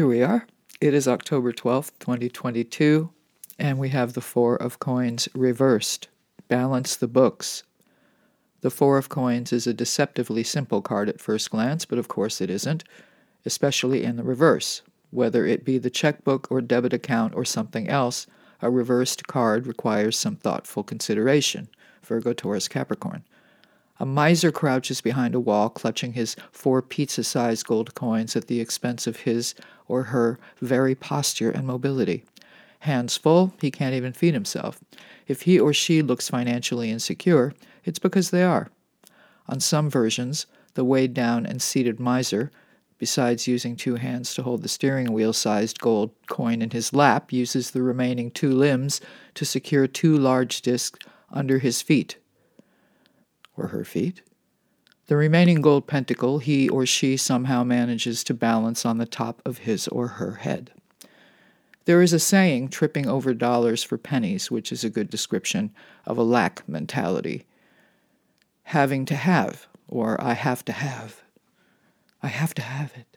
Here we are. It is October 12th, 2022, and we have the Four of Coins reversed. Balance the books. The Four of Coins is a deceptively simple card at first glance, but of course it isn't, especially in the reverse. Whether it be the checkbook or debit account or something else, a reversed card requires some thoughtful consideration. Virgo, Taurus, Capricorn. A miser crouches behind a wall, clutching his four pizza sized gold coins at the expense of his or her very posture and mobility. Hands full, he can't even feed himself. If he or she looks financially insecure, it's because they are. On some versions, the weighed down and seated miser, besides using two hands to hold the steering wheel sized gold coin in his lap, uses the remaining two limbs to secure two large discs under his feet her feet. The remaining gold pentacle he or she somehow manages to balance on the top of his or her head. There is a saying, tripping over dollars for pennies, which is a good description of a lack mentality. Having to have, or I have to have. I have to have it.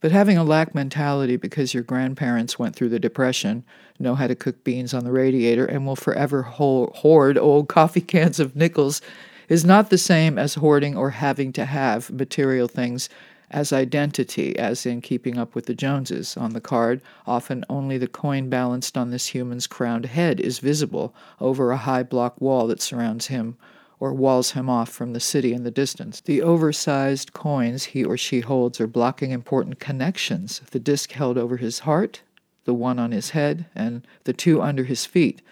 But having a lack mentality because your grandparents went through the Depression, know how to cook beans on the radiator, and will forever hoard old coffee cans of nickels is not the same as hoarding or having to have material things as identity, as in keeping up with the Joneses. On the card, often only the coin balanced on this human's crowned head is visible over a high block wall that surrounds him or walls him off from the city in the distance. The oversized coins he or she holds are blocking important connections the disc held over his heart, the one on his head, and the two under his feet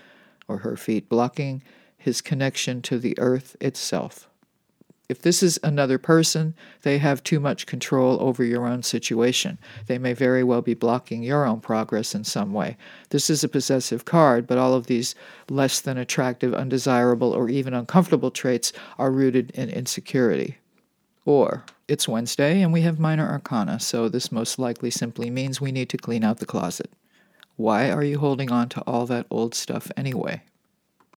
or her feet, blocking his connection to the earth itself. If this is another person, they have too much control over your own situation. They may very well be blocking your own progress in some way. This is a possessive card, but all of these less than attractive, undesirable, or even uncomfortable traits are rooted in insecurity. Or it's Wednesday and we have minor arcana, so this most likely simply means we need to clean out the closet. Why are you holding on to all that old stuff anyway?